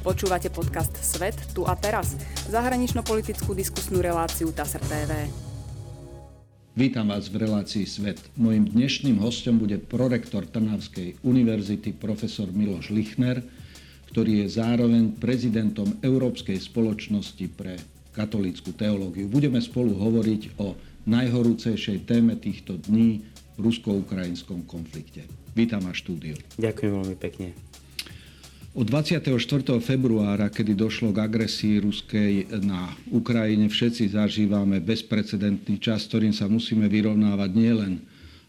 Počúvate podcast Svet tu a teraz, zahranično-politickú diskusnú reláciu TASR TV. Vítam vás v relácii Svet. Mojím dnešným hostom bude prorektor Trnavskej univerzity profesor Miloš Lichner, ktorý je zároveň prezidentom Európskej spoločnosti pre katolícku teológiu. Budeme spolu hovoriť o najhorúcejšej téme týchto dní v rusko-ukrajinskom konflikte. Vítam vás štúdiu. Ďakujem veľmi pekne. Od 24. februára, kedy došlo k agresii ruskej na Ukrajine, všetci zažívame bezprecedentný čas, ktorým sa musíme vyrovnávať nielen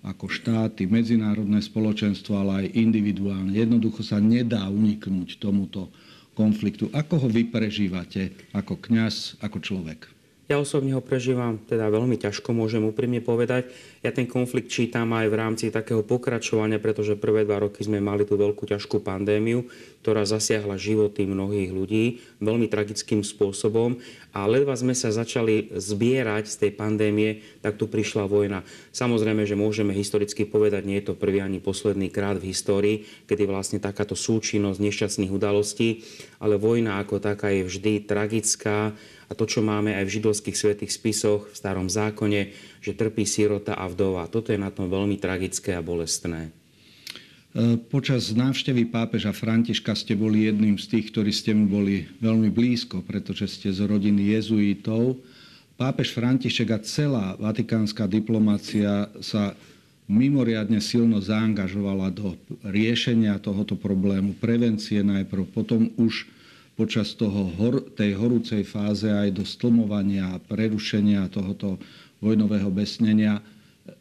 ako štáty, medzinárodné spoločenstvo, ale aj individuálne. Jednoducho sa nedá uniknúť tomuto konfliktu. Ako ho vy prežívate ako kňaz, ako človek? Ja osobne ho prežívam teda veľmi ťažko, môžem úprimne povedať. Ja ten konflikt čítam aj v rámci takého pokračovania, pretože prvé dva roky sme mali tú veľkú ťažkú pandémiu, ktorá zasiahla životy mnohých ľudí veľmi tragickým spôsobom a ledva sme sa začali zbierať z tej pandémie, tak tu prišla vojna. Samozrejme, že môžeme historicky povedať, nie je to prvý ani posledný krát v histórii, kedy vlastne takáto súčinnosť nešťastných udalostí, ale vojna ako taká je vždy tragická, a to, čo máme aj v židovských svetých spisoch v starom zákone, že trpí sirota a vdova. Toto je na tom veľmi tragické a bolestné. E, počas návštevy pápeža Františka ste boli jedným z tých, ktorí ste mu boli veľmi blízko, pretože ste z rodiny jezuitov. Pápež František a celá vatikánska diplomácia sa mimoriadne silno zaangažovala do riešenia tohoto problému, prevencie najprv, potom už počas toho, tej horúcej fáze aj do stlmovania a prerušenia tohoto vojnového besnenia.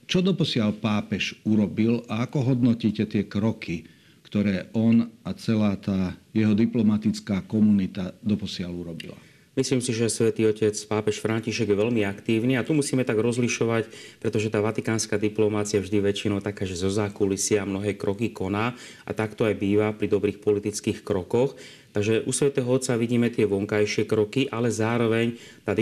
Čo doposiaľ pápež urobil a ako hodnotíte tie kroky, ktoré on a celá tá jeho diplomatická komunita doposiaľ urobila? Myslím si, že svätý Otec pápež František je veľmi aktívny a tu musíme tak rozlišovať, pretože tá vatikánska diplomácia vždy väčšinou taká, že zo zákulisia mnohé kroky koná a takto aj býva pri dobrých politických krokoch. Takže u svätého Otca vidíme tie vonkajšie kroky, ale zároveň tá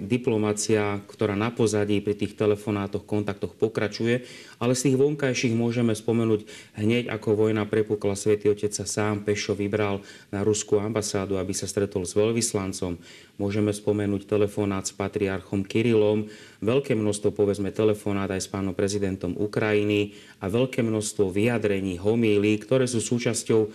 diplomácia, ktorá na pozadí pri tých telefonátoch, kontaktoch pokračuje, ale z tých vonkajších môžeme spomenúť hneď ako vojna prepukla, svätý Otec sa sám pešo vybral na ruskú ambasádu, aby sa stretol s veľvyslancom. Môžeme spomenúť telefonát s patriarchom Kirilom, veľké množstvo, povedzme, telefonát aj s pánom prezidentom Ukrajiny a veľké množstvo vyjadrení, homílí, ktoré sú súčasťou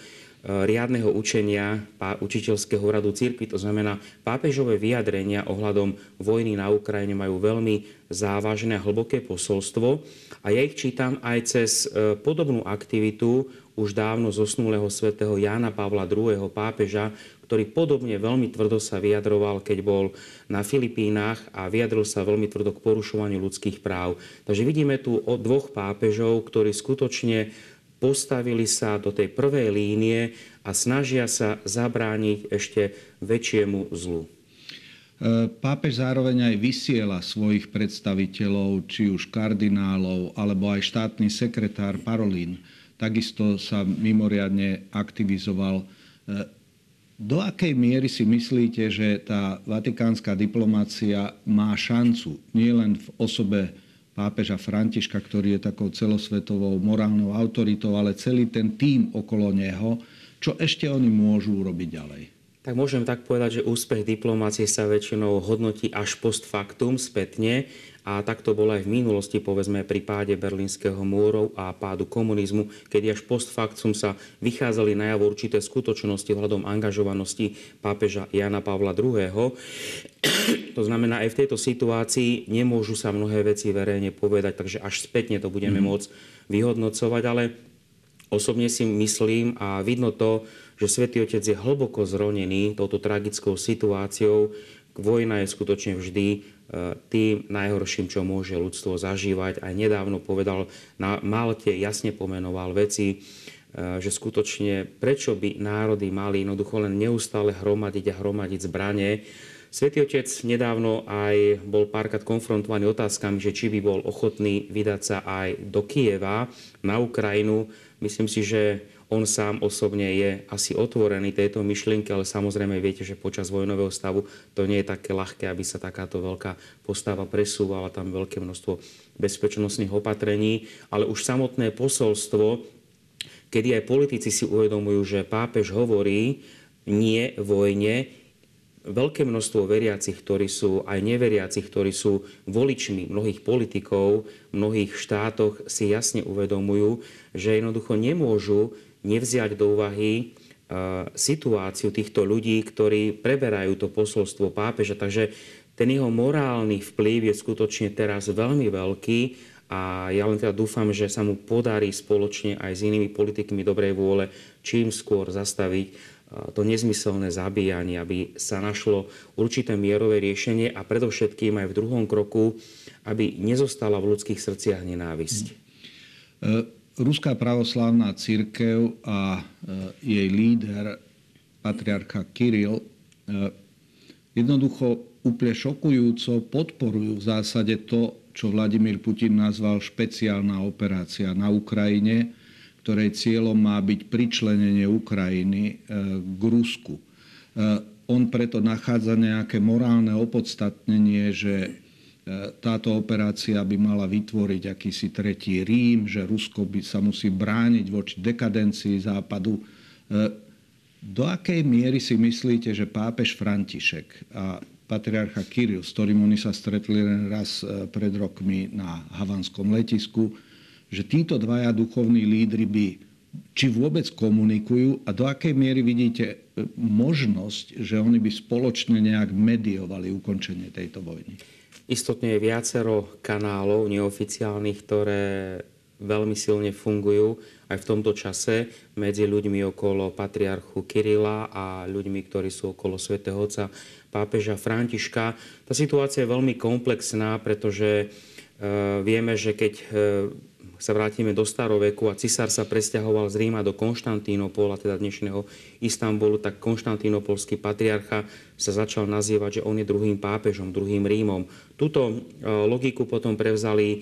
riadneho učenia učiteľského radu cirkvi. To znamená, pápežové vyjadrenia ohľadom vojny na Ukrajine majú veľmi závažné a hlboké posolstvo. A ja ich čítam aj cez e, podobnú aktivitu už dávno zosnulého svätého Jána Pavla II. pápeža, ktorý podobne veľmi tvrdo sa vyjadroval, keď bol na Filipínach a vyjadril sa veľmi tvrdo k porušovaniu ľudských práv. Takže vidíme tu o dvoch pápežov, ktorí skutočne postavili sa do tej prvej línie a snažia sa zabrániť ešte väčšiemu zlu. E, pápež zároveň aj vysiela svojich predstaviteľov, či už kardinálov, alebo aj štátny sekretár Parolín. Takisto sa mimoriadne aktivizoval. E, do akej miery si myslíte, že tá vatikánska diplomácia má šancu nielen v osobe pápeža Františka, ktorý je takou celosvetovou morálnou autoritou, ale celý ten tým okolo neho, čo ešte oni môžu urobiť ďalej? Tak môžem tak povedať, že úspech diplomácie sa väčšinou hodnotí až post factum, spätne. A tak to bolo aj v minulosti, povedzme, pri páde Berlínskeho múru a pádu komunizmu, keď až post factum sa vychádzali najavo určité skutočnosti ohľadom angažovanosti pápeža Jana Pavla II. To znamená, aj v tejto situácii nemôžu sa mnohé veci verejne povedať, takže až spätne to budeme mm. môcť vyhodnocovať, ale osobne si myslím a vidno to, že Svetý Otec je hlboko zronený touto tragickou situáciou. Vojna je skutočne vždy E, tým najhorším, čo môže ľudstvo zažívať. Aj nedávno povedal na Malte, jasne pomenoval veci, e, že skutočne prečo by národy mali jednoducho len neustále hromadiť a hromadiť zbranie. Svetý Otec nedávno aj bol párkrát konfrontovaný otázkami, že či by bol ochotný vydať sa aj do Kieva na Ukrajinu. Myslím si, že on sám osobne je asi otvorený tejto myšlienke, ale samozrejme viete, že počas vojnového stavu to nie je také ľahké, aby sa takáto veľká postava presúvala, tam veľké množstvo bezpečnostných opatrení, ale už samotné posolstvo, kedy aj politici si uvedomujú, že pápež hovorí, nie vojne. Veľké množstvo veriacich, ktorí sú aj neveriacich, ktorí sú voličmi mnohých politikov, mnohých štátoch si jasne uvedomujú, že jednoducho nemôžu nevziať do úvahy situáciu týchto ľudí, ktorí preberajú to posolstvo pápeža. Takže ten jeho morálny vplyv je skutočne teraz veľmi veľký a ja len teda dúfam, že sa mu podarí spoločne aj s inými politikmi dobrej vôle čím skôr zastaviť to nezmyselné zabíjanie, aby sa našlo určité mierové riešenie a predovšetkým aj v druhom kroku, aby nezostala v ľudských srdciach nenávisť. E, Ruská pravoslávna církev a e, jej líder, patriarcha Kiril, e, jednoducho úplne šokujúco podporujú v zásade to, čo Vladimír Putin nazval špeciálna operácia na Ukrajine, ktorej cieľom má byť pričlenenie Ukrajiny e, k Rusku. On preto nachádza nejaké morálne opodstatnenie, že táto operácia by mala vytvoriť akýsi tretí Rím, že Rusko by sa musí brániť voči dekadencii Západu. Do akej miery si myslíte, že pápež František a patriarcha Kiril, s ktorým oni sa stretli len raz e, pred rokmi na havanskom letisku, že títo dvaja duchovní lídry by či vôbec komunikujú a do akej miery vidíte e, možnosť, že oni by spoločne nejak mediovali ukončenie tejto vojny? Istotne je viacero kanálov neoficiálnych, ktoré veľmi silne fungujú aj v tomto čase medzi ľuďmi okolo patriarchu Kirila a ľuďmi, ktorí sú okolo svätého Otca pápeža Františka. Tá situácia je veľmi komplexná, pretože e, vieme, že keď e, sa vrátime do staroveku a cisár sa presťahoval z Ríma do Konštantínopola, teda dnešného Istanbulu, tak konštantínopolský patriarcha sa začal nazývať, že on je druhým pápežom, druhým Rímom. Túto e, logiku potom prevzali e,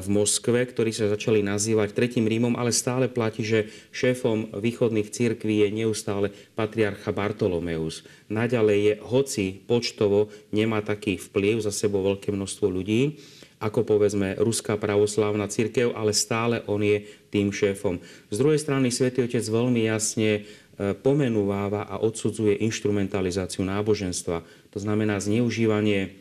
v Moskve, ktorí sa začali nazývať tretím Rímom, ale stále platí, že šéfom východných církví je neustále patriarcha Bartolomeus. Naďalej je, hoci počtovo nemá taký vplyv za sebou veľké množstvo ľudí, ako povedzme Ruská pravoslávna církev, ale stále on je tým šéfom. Z druhej strany svätý Otec veľmi jasne e, pomenúváva a odsudzuje instrumentalizáciu náboženstva. To znamená zneužívanie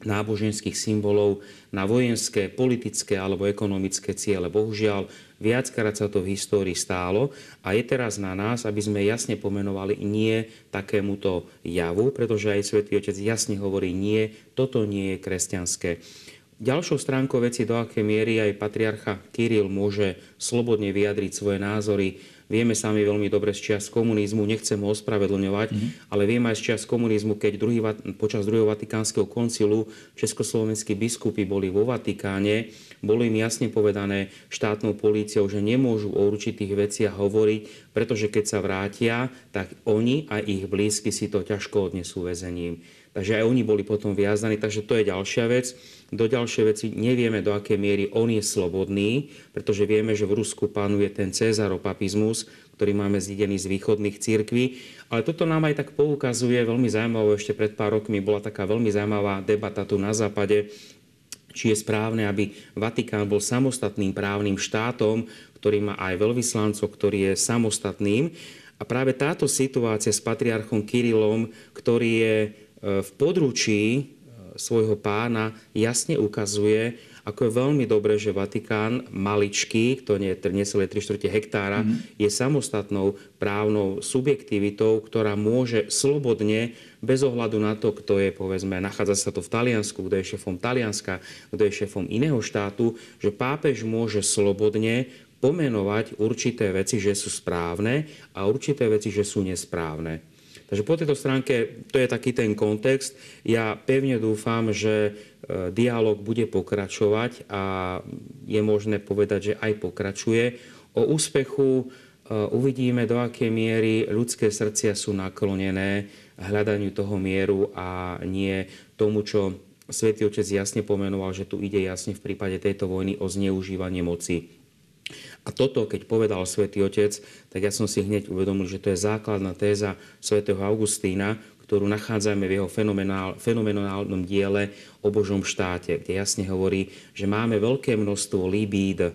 náboženských symbolov na vojenské, politické alebo ekonomické ciele. Bohužiaľ, viackrát sa to v histórii stálo a je teraz na nás, aby sme jasne pomenovali nie takémuto javu, pretože aj Svetý Otec jasne hovorí nie, toto nie je kresťanské. Ďalšou stránkou veci, do akej miery aj patriarcha Kiril môže slobodne vyjadriť svoje názory. Vieme sami veľmi dobre z čias komunizmu, nechcem ho ospravedlňovať, mm-hmm. ale vieme aj z čias komunizmu, keď druhý, počas druhého vatikánskeho koncilu československí biskupy boli vo Vatikáne, bolo im jasne povedané štátnou políciou, že nemôžu o určitých veciach hovoriť, pretože keď sa vrátia, tak oni a ich blízky si to ťažko odnesú väzením. Takže aj oni boli potom viazaní, takže to je ďalšia vec. Do ďalšej veci nevieme, do akej miery on je slobodný, pretože vieme, že v Rusku panuje ten cezaropapizmus, ktorý máme zidený z východných církví. Ale toto nám aj tak poukazuje veľmi zaujímavé, ešte pred pár rokmi bola taká veľmi zaujímavá debata tu na západe, či je správne, aby Vatikán bol samostatným právnym štátom, ktorý má aj veľvyslancov, ktorý je samostatným. A práve táto situácia s patriarchom Kirilom, ktorý je v područí e, svojho pána jasne ukazuje, ako je veľmi dobré, že Vatikán, maličký, to nie je necelé 3 čtvrte hektára, mm-hmm. je samostatnou právnou subjektivitou, ktorá môže slobodne, bez ohľadu na to, kto je, povedzme, nachádza sa to v Taliansku, kto je šéfom Talianska, kto je šéfom iného štátu, že pápež môže slobodne pomenovať určité veci, že sú správne a určité veci, že sú nesprávne. Takže po tejto stránke to je taký ten kontext. Ja pevne dúfam, že e, dialog bude pokračovať a je možné povedať, že aj pokračuje. O úspechu e, uvidíme, do akej miery ľudské srdcia sú naklonené hľadaniu toho mieru a nie tomu, čo Svetý Otec jasne pomenoval, že tu ide jasne v prípade tejto vojny o zneužívanie moci a toto, keď povedal svätý Otec, tak ja som si hneď uvedomil, že to je základná téza svätého Augustína, ktorú nachádzame v jeho fenomenál, fenomenálnom diele o Božom štáte, kde jasne hovorí, že máme veľké množstvo libíd, e,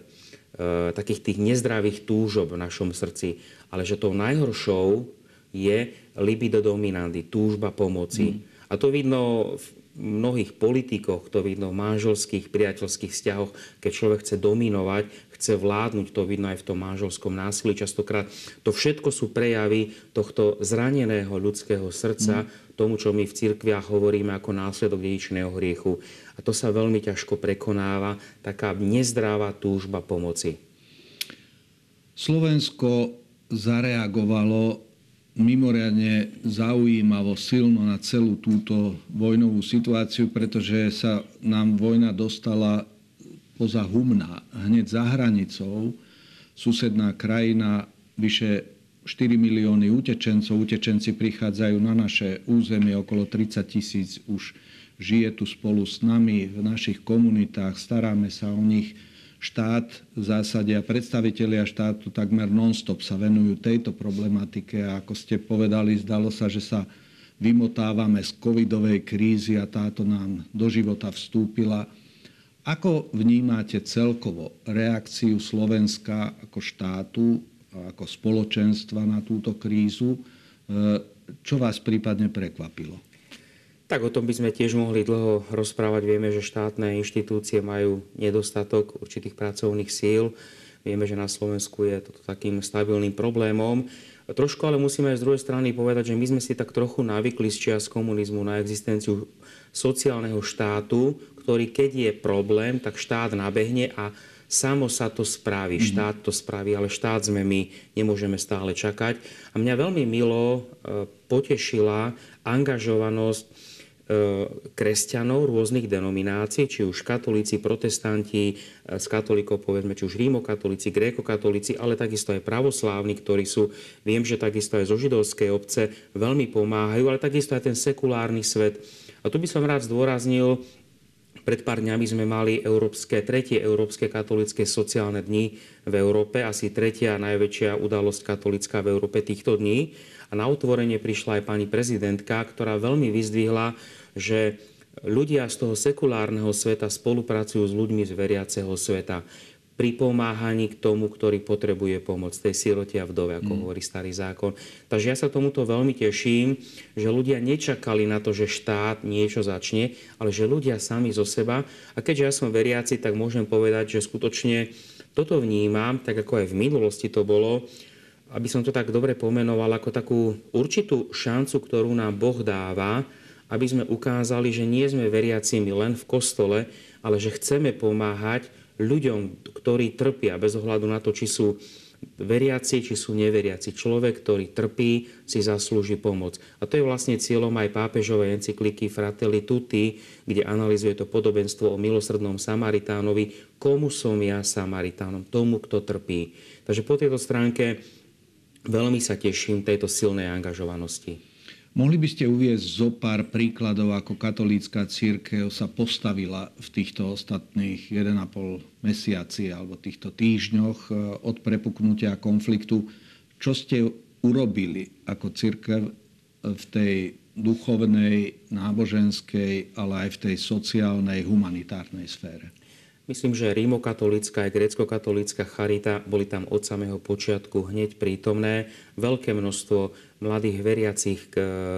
takých tých nezdravých túžob v našom srdci, ale že tou najhoršou je libido dominandy, túžba pomoci. Mm. A to vidno v mnohých politikoch, to vidno v manželských, priateľských vzťahoch, keď človek chce dominovať, chce vládnuť, to vidno aj v tom manželskom násilí častokrát. To všetko sú prejavy tohto zraneného ľudského srdca, mm. tomu, čo my v cirkviach hovoríme ako následok dedičného hriechu. A to sa veľmi ťažko prekonáva, taká nezdravá túžba pomoci. Slovensko zareagovalo mimoriadne zaujímavo, silno na celú túto vojnovú situáciu, pretože sa nám vojna dostala poza Humná, hneď za hranicou. Susedná krajina, vyše 4 milióny utečencov. Utečenci prichádzajú na naše územie, okolo 30 tisíc už žije tu spolu s nami v našich komunitách, staráme sa o nich štát v zásade a predstavitelia štátu takmer non-stop sa venujú tejto problematike a ako ste povedali, zdalo sa, že sa vymotávame z covidovej krízy a táto nám do života vstúpila. Ako vnímate celkovo reakciu Slovenska ako štátu, ako spoločenstva na túto krízu? E, čo vás prípadne prekvapilo? Tak o tom by sme tiež mohli dlho rozprávať. Vieme, že štátne inštitúcie majú nedostatok určitých pracovných síl. Vieme, že na Slovensku je toto takým stabilným problémom. Trošku ale musíme aj z druhej strany povedať, že my sme si tak trochu navykli z čias komunizmu na existenciu sociálneho štátu, ktorý keď je problém, tak štát nabehne a samo sa to spraví, mm-hmm. štát to spraví, ale štát sme my, nemôžeme stále čakať. A mňa veľmi milo e, potešila angažovanosť kresťanov rôznych denominácií, či už katolíci, protestanti, e, z katolíkov povedzme, či už rímokatolíci, grékokatolíci, ale takisto aj pravoslávni, ktorí sú, viem, že takisto aj zo židovskej obce veľmi pomáhajú, ale takisto aj ten sekulárny svet. A tu by som rád zdôraznil, pred pár dňami sme mali európske, tretie európske katolické sociálne dni v Európe, asi tretia najväčšia udalosť katolická v Európe týchto dní. A na otvorenie prišla aj pani prezidentka, ktorá veľmi vyzdvihla, že ľudia z toho sekulárneho sveta spolupracujú s ľuďmi z veriaceho sveta pri pomáhaní k tomu, ktorý potrebuje pomoc, tej sirote a vdove, ako mm. hovorí starý zákon. Takže ja sa tomuto veľmi teším, že ľudia nečakali na to, že štát niečo začne, ale že ľudia sami zo seba. A keďže ja som veriaci, tak môžem povedať, že skutočne toto vnímam, tak ako aj v minulosti to bolo, aby som to tak dobre pomenoval, ako takú určitú šancu, ktorú nám Boh dáva, aby sme ukázali, že nie sme veriacimi len v kostole, ale že chceme pomáhať ľuďom, ktorí trpia, bez ohľadu na to, či sú veriaci, či sú neveriaci. Človek, ktorý trpí, si zaslúži pomoc. A to je vlastne cieľom aj pápežovej encykliky Fratelli Tutti, kde analizuje to podobenstvo o milosrdnom Samaritánovi. Komu som ja Samaritánom? Tomu, kto trpí. Takže po tejto stránke Veľmi sa teším tejto silnej angažovanosti. Mohli by ste uviezť zo pár príkladov, ako katolícka církev sa postavila v týchto ostatných 1,5 mesiaci alebo týchto týždňoch eh, od prepuknutia konfliktu. Čo ste urobili ako církev v tej duchovnej, náboženskej, ale aj v tej sociálnej, humanitárnej sfére? Myslím, že rímokatolická aj grécko-katolická charita boli tam od samého počiatku hneď prítomné. Veľké množstvo mladých veriacich,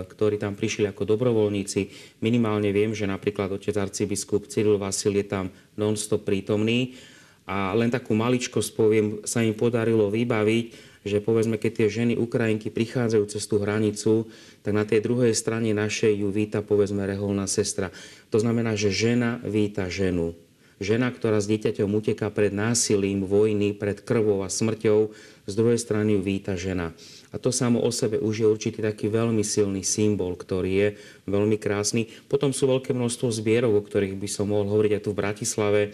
ktorí tam prišli ako dobrovoľníci. Minimálne viem, že napríklad otec arcibiskup Cyril Vasil je tam non-stop prítomný. A len takú maličkosť poviem, sa im podarilo vybaviť, že povedzme, keď tie ženy Ukrajinky prichádzajú cez tú hranicu, tak na tej druhej strane našej ju víta povedzme reholná sestra. To znamená, že žena víta ženu Žena, ktorá s dieťaťom uteká pred násilím, vojny, pred krvou a smrťou, z druhej strany ju víta žena. A to samo o sebe už je určitý taký veľmi silný symbol, ktorý je veľmi krásny. Potom sú veľké množstvo zbierok, o ktorých by som mohol hovoriť aj tu v Bratislave. E,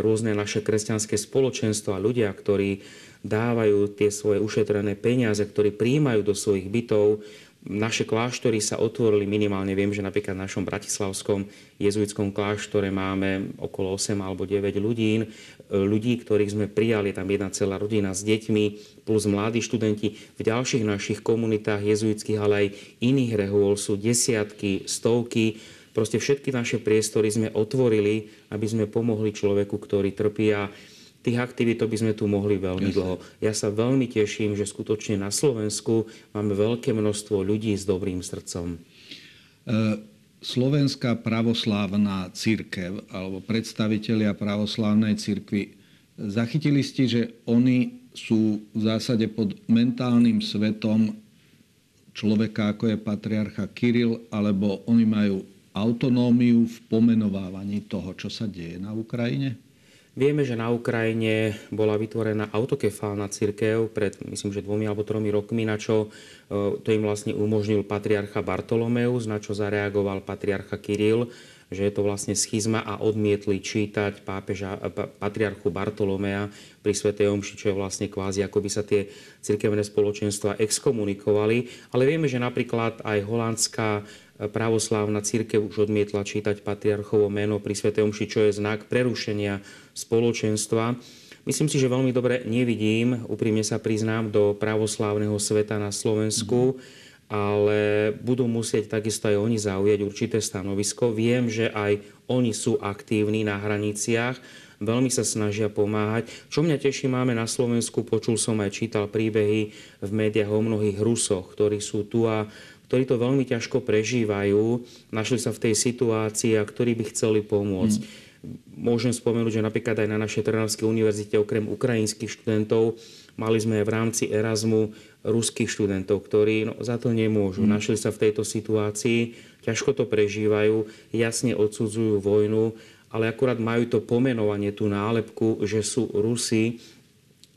rôzne naše kresťanské spoločenstvo a ľudia, ktorí dávajú tie svoje ušetrené peniaze, ktorí príjmajú do svojich bytov naše kláštory sa otvorili minimálne, viem, že napríklad v našom bratislavskom jezuitskom kláštore máme okolo 8 alebo 9 ľudí, ľudí, ktorých sme prijali, tam jedna celá rodina s deťmi, plus mladí študenti. V ďalších našich komunitách jezuitských, ale aj iných rehôl sú desiatky, stovky. Proste všetky naše priestory sme otvorili, aby sme pomohli človeku, ktorý trpí. A Tých aktivít by sme tu mohli veľmi Jasne. dlho. Ja sa veľmi teším, že skutočne na Slovensku máme veľké množstvo ľudí s dobrým srdcom. E, Slovenská pravoslávna církev alebo predstavitelia pravoslávnej církvy, zachytili ste, že oni sú v zásade pod mentálnym svetom človeka, ako je patriarcha Kiril, alebo oni majú autonómiu v pomenovávaní toho, čo sa deje na Ukrajine? Vieme, že na Ukrajine bola vytvorená autokefálna církev pred, myslím, že dvomi alebo tromi rokmi, na čo e, to im vlastne umožnil patriarcha Bartolomeus, na čo zareagoval patriarcha Kiril, že je to vlastne schizma a odmietli čítať pápeža, e, patriarchu Bartolomea pri Svetej Omši, čo je vlastne kvázi, ako by sa tie cirkevné spoločenstva exkomunikovali. Ale vieme, že napríklad aj holandská pravoslávna církev už odmietla čítať patriarchovo meno pri Sv. Omši, čo je znak prerušenia spoločenstva. Myslím si, že veľmi dobre nevidím, úprimne sa priznám, do pravoslávneho sveta na Slovensku, ale budú musieť takisto aj oni zaujať určité stanovisko. Viem, že aj oni sú aktívni na hraniciach, veľmi sa snažia pomáhať. Čo mňa teší, máme na Slovensku, počul som aj čítal príbehy v médiách o mnohých Rusoch, ktorí sú tu a ktorí to veľmi ťažko prežívajú, našli sa v tej situácii a ktorí by chceli pomôcť. Mm. Môžem spomenúť, že napríklad aj na našej Trnavskej univerzite okrem ukrajinských študentov mali sme v rámci Erasmu ruských študentov, ktorí no, za to nemôžu. Mm. Našli sa v tejto situácii, ťažko to prežívajú, jasne odsudzujú vojnu, ale akurát majú to pomenovanie, tú nálepku, že sú Rusi.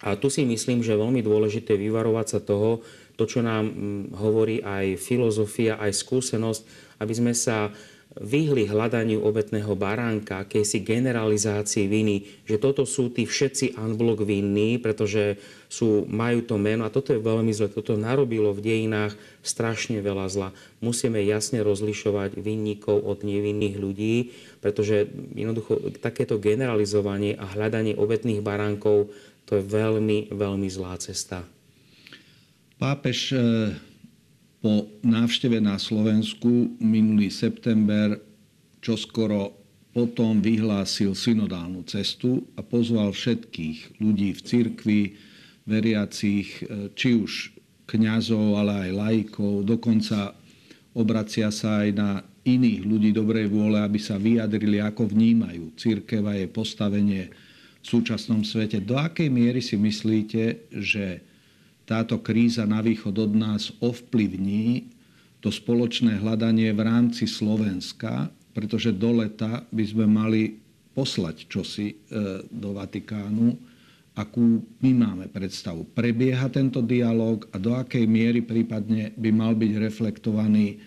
A tu si myslím, že je veľmi dôležité vyvarovať sa toho, to, čo nám mm, hovorí aj filozofia, aj skúsenosť, aby sme sa vyhli hľadaniu obetného baránka, akejsi generalizácii viny, že toto sú tí všetci unblock vinní, pretože sú, majú to meno a toto je veľmi zle. Toto narobilo v dejinách strašne veľa zla. Musíme jasne rozlišovať vinníkov od nevinných ľudí, pretože jednoducho takéto generalizovanie a hľadanie obetných baránkov to je veľmi, veľmi zlá cesta. Pápež e, po návšteve na Slovensku minulý september čoskoro potom vyhlásil synodálnu cestu a pozval všetkých ľudí v cirkvi, veriacich, e, či už kňazov, ale aj laikov, dokonca obracia sa aj na iných ľudí dobrej vôle, aby sa vyjadrili, ako vnímajú církev a jej postavenie v súčasnom svete. Do akej miery si myslíte, že táto kríza na východ od nás ovplyvní to spoločné hľadanie v rámci Slovenska, pretože do leta by sme mali poslať čosi e, do Vatikánu, akú my máme predstavu. Prebieha tento dialog a do akej miery prípadne by mal byť reflektovaný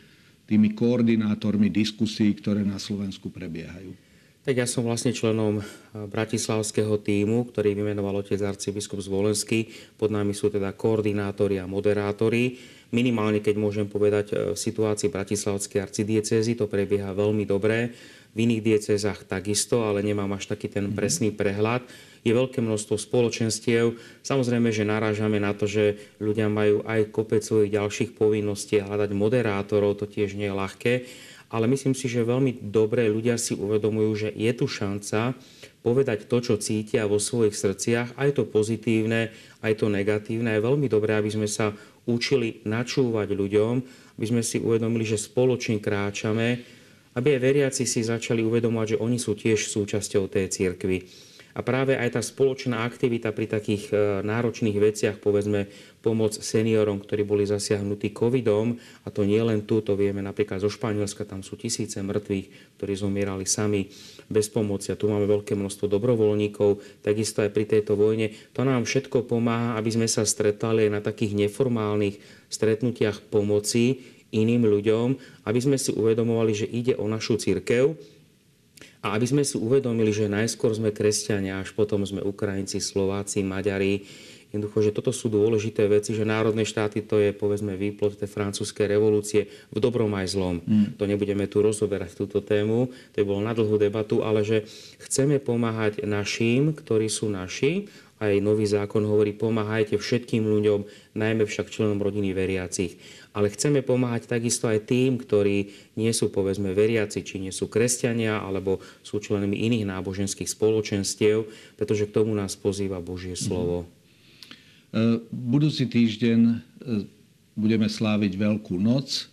tými koordinátormi diskusí, ktoré na Slovensku prebiehajú. Tak ja som vlastne členom eh, bratislavského týmu, ktorý vymenoval otec arcibiskup Zvolenský. Pod nami sú teda koordinátori a moderátori. Minimálne, keď môžem povedať, eh, v situácii bratislavskej arcidiecezy to prebieha veľmi dobre. V iných diecezách takisto, ale nemám až taký ten mhm. presný prehľad. Je veľké množstvo spoločenstiev. Samozrejme, že narážame na to, že ľudia majú aj kopec svojich ďalších povinností a hľadať moderátorov, to tiež nie je ľahké ale myslím si, že veľmi dobre ľudia si uvedomujú, že je tu šanca povedať to, čo cítia vo svojich srdciach, aj to pozitívne, aj to negatívne. Je veľmi dobré, aby sme sa učili načúvať ľuďom, aby sme si uvedomili, že spoločne kráčame, aby aj veriaci si začali uvedomovať, že oni sú tiež súčasťou tej cirkvi. A práve aj tá spoločná aktivita pri takých e, náročných veciach, povedzme pomoc seniorom, ktorí boli zasiahnutí covidom, a to nie len tu, to vieme napríklad zo Španielska, tam sú tisíce mŕtvych, ktorí zomierali sami bez pomoci. A tu máme veľké množstvo dobrovoľníkov, takisto aj pri tejto vojne. To nám všetko pomáha, aby sme sa stretali na takých neformálnych stretnutiach pomoci iným ľuďom, aby sme si uvedomovali, že ide o našu církev, a aby sme si uvedomili, že najskôr sme kresťania, až potom sme Ukrajinci, Slováci, Maďari, Jednoducho, že toto sú dôležité veci, že národné štáty to je povedzme výplod tej francúzskej revolúcie v dobrom aj zlom. Mm. To nebudeme tu rozoberať túto tému, to je bolo na dlhú debatu, ale že chceme pomáhať našim, ktorí sú naši, aj nový zákon hovorí, pomáhajte všetkým ľuďom, najmä však členom rodiny veriacich. Ale chceme pomáhať takisto aj tým, ktorí nie sú povedzme veriaci, či nie sú kresťania, alebo sú členmi iných náboženských spoločenstiev, pretože k tomu nás pozýva Božie slovo. Mm-hmm. Budúci týždeň e, budeme sláviť Veľkú noc.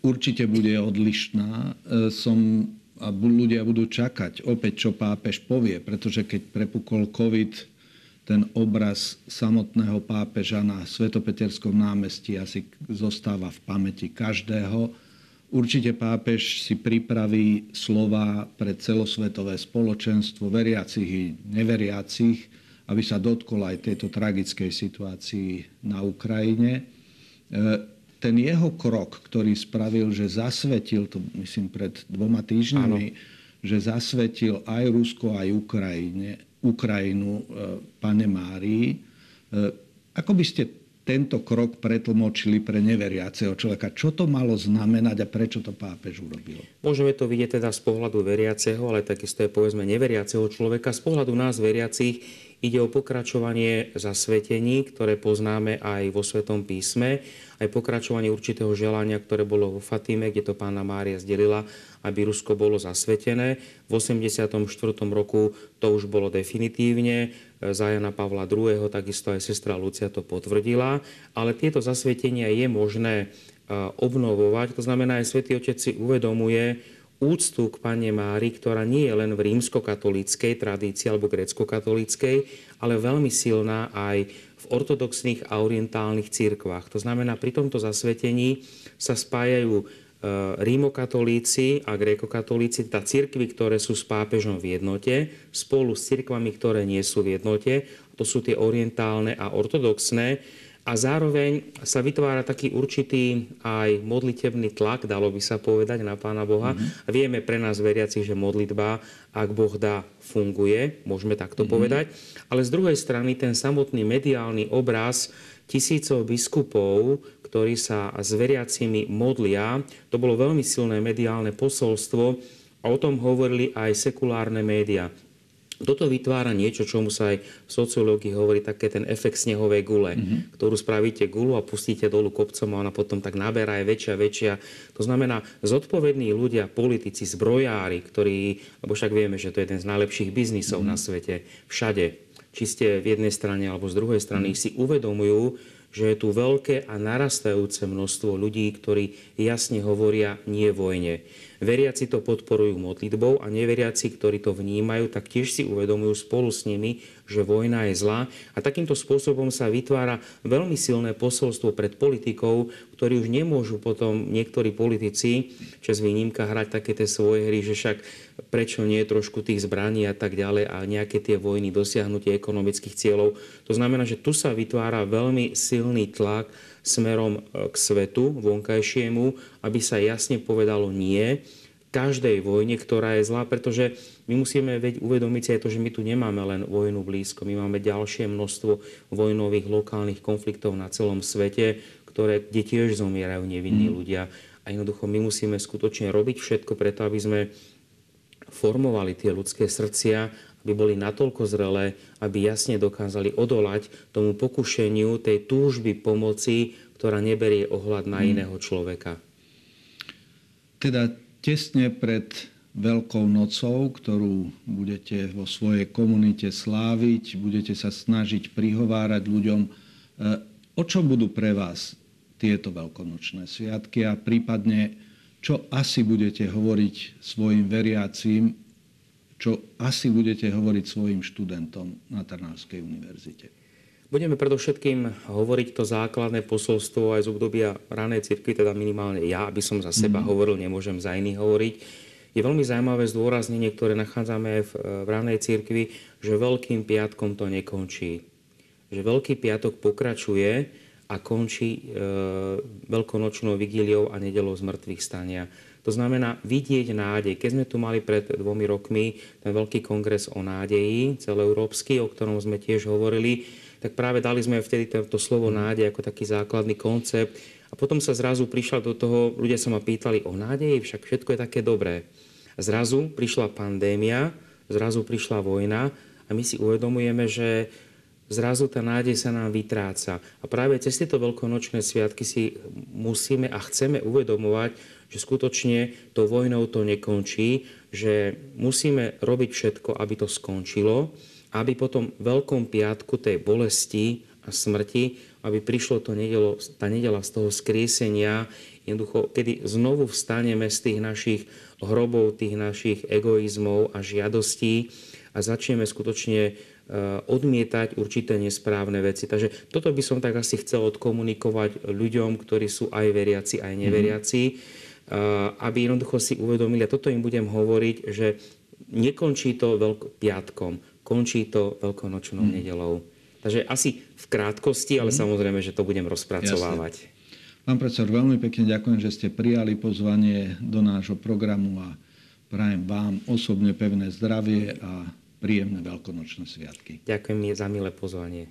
Určite bude odlišná. E, som a ľudia budú čakať opäť, čo pápež povie, pretože keď prepukol COVID, ten obraz samotného pápeža na Svetopeterskom námestí asi zostáva v pamäti každého. Určite pápež si pripraví slova pre celosvetové spoločenstvo veriacich i neveriacich, aby sa dotkol aj tejto tragickej situácii na Ukrajine. E, ten jeho krok, ktorý spravil, že zasvetil, to myslím pred dvoma týždňami, že zasvetil aj Rusko, aj Ukrajine, Ukrajinu, e, pane Márii. E, ako by ste tento krok pretlmočili pre neveriaceho človeka. Čo to malo znamenať a prečo to pápež urobil? Môžeme to vidieť teda z pohľadu veriaceho, ale takisto je povedzme neveriaceho človeka. Z pohľadu nás veriacich ide o pokračovanie zasvetení, ktoré poznáme aj vo Svetom písme, aj pokračovanie určitého želania, ktoré bolo vo Fatime, kde to pána Mária zdelila, aby Rusko bolo zasvetené. V 84. roku to už bolo definitívne za Jana Pavla II. Takisto aj sestra Lucia to potvrdila. Ale tieto zasvetenia je možné e, obnovovať. To znamená, aj svätý Otec si uvedomuje úctu k Pane Mári, ktorá nie je len v rímsko-katolíckej tradícii alebo grecko-katolíckej, ale veľmi silná aj v ortodoxných a orientálnych cirkvách. To znamená, pri tomto zasvetení sa spájajú E, rímokatolíci a grékokatolíci, tá cirkvy, ktoré sú s pápežom v jednote, spolu s cirkvami, ktoré nie sú v jednote, to sú tie orientálne a ortodoxné, a zároveň sa vytvára taký určitý aj modlitebný tlak, dalo by sa povedať, na Pána Boha. Mm-hmm. Vieme pre nás veriaci, že modlitba, ak Boh dá, funguje, môžeme takto mm-hmm. povedať. Ale z druhej strany ten samotný mediálny obraz tisícov biskupov, ktorí sa s veriacimi modlia. To bolo veľmi silné mediálne posolstvo a o tom hovorili aj sekulárne médiá. Toto vytvára niečo, čomu sa aj v sociológii hovorí také ten efekt snehovej gule, mm-hmm. ktorú spravíte gulu a pustíte dolu kopcom a ona potom tak naberá aj väčšia a väčšia. To znamená, zodpovední ľudia, politici, zbrojári, ktorí, lebo však vieme, že to je jeden z najlepších biznisov mm-hmm. na svete, všade, či ste v jednej strane alebo z druhej strany, mm-hmm. si uvedomujú, že je tu veľké a narastajúce množstvo ľudí, ktorí jasne hovoria nie vojne. Veriaci to podporujú modlitbou a neveriaci, ktorí to vnímajú, tak tiež si uvedomujú spolu s nimi, že vojna je zlá. A takýmto spôsobom sa vytvára veľmi silné posolstvo pred politikou, ktorí už nemôžu potom niektorí politici, čas výnimka, hrať také tie svoje hry, že však prečo nie trošku tých zbraní a tak ďalej a nejaké tie vojny, dosiahnutie ekonomických cieľov. To znamená, že tu sa vytvára veľmi silný tlak smerom e, k svetu vonkajšiemu, aby sa jasne povedalo nie každej vojne, ktorá je zlá, pretože my musíme veď uvedomiť si aj to, že my tu nemáme len vojnu blízko, my máme ďalšie množstvo vojnových lokálnych konfliktov na celom svete, ktoré, kde tiež zomierajú nevinní mm. ľudia. A jednoducho my musíme skutočne robiť všetko preto, aby sme formovali tie ľudské srdcia, aby boli natoľko zrelé, aby jasne dokázali odolať tomu pokušeniu tej túžby pomoci, ktorá neberie ohľad na hmm. iného človeka. Teda tesne pred Veľkou nocou, ktorú budete vo svojej komunite sláviť, budete sa snažiť prihovárať ľuďom, e, o čo budú pre vás tieto veľkonočné sviatky a prípadne čo asi budete hovoriť svojim veriacím čo asi budete hovoriť svojim študentom na Trnavskej univerzite? Budeme predovšetkým hovoriť to základné posolstvo aj z obdobia ranej cirkvi, teda minimálne ja, aby som za seba mm. hovoril, nemôžem za iných hovoriť. Je veľmi zaujímavé zdôraznenie, ktoré nachádzame v, v ranej cirkvi, že Veľkým piatkom to nekončí. Že Veľký piatok pokračuje a končí e, veľkonočnou vigíliou a nedelou z stania. To znamená vidieť nádej. Keď sme tu mali pred dvomi rokmi ten veľký kongres o nádeji, celoeurópsky, o ktorom sme tiež hovorili, tak práve dali sme vtedy to, to slovo nádej ako taký základný koncept. A potom sa zrazu prišla do toho, ľudia sa ma pýtali o nádeji, však všetko je také dobré. Zrazu prišla pandémia, zrazu prišla vojna a my si uvedomujeme, že zrazu tá nádej sa nám vytráca. A práve cez tieto veľkonočné sviatky si musíme a chceme uvedomovať, že skutočne to vojnou to nekončí, že musíme robiť všetko, aby to skončilo, aby potom Veľkom piatku tej bolesti a smrti, aby prišlo to nedelo, tá nedela z toho skriesenia, jednoducho, kedy znovu vstaneme z tých našich hrobov, tých našich egoizmov a žiadostí a začneme skutočne odmietať určité nesprávne veci. Takže toto by som tak asi chcel odkomunikovať ľuďom, ktorí sú aj veriaci, aj neveriaci, mm-hmm. aby jednoducho si uvedomili, a toto im budem hovoriť, že nekončí to veľko- piatkom, končí to veľkonočnou mm. nedelou. Takže asi v krátkosti, ale mm. samozrejme, že to budem rozpracovávať. Jasne. Pán profesor, veľmi pekne ďakujem, že ste prijali pozvanie do nášho programu a prajem vám osobne pevné zdravie a príjemné veľkonočné sviatky. Ďakujem za milé pozvanie.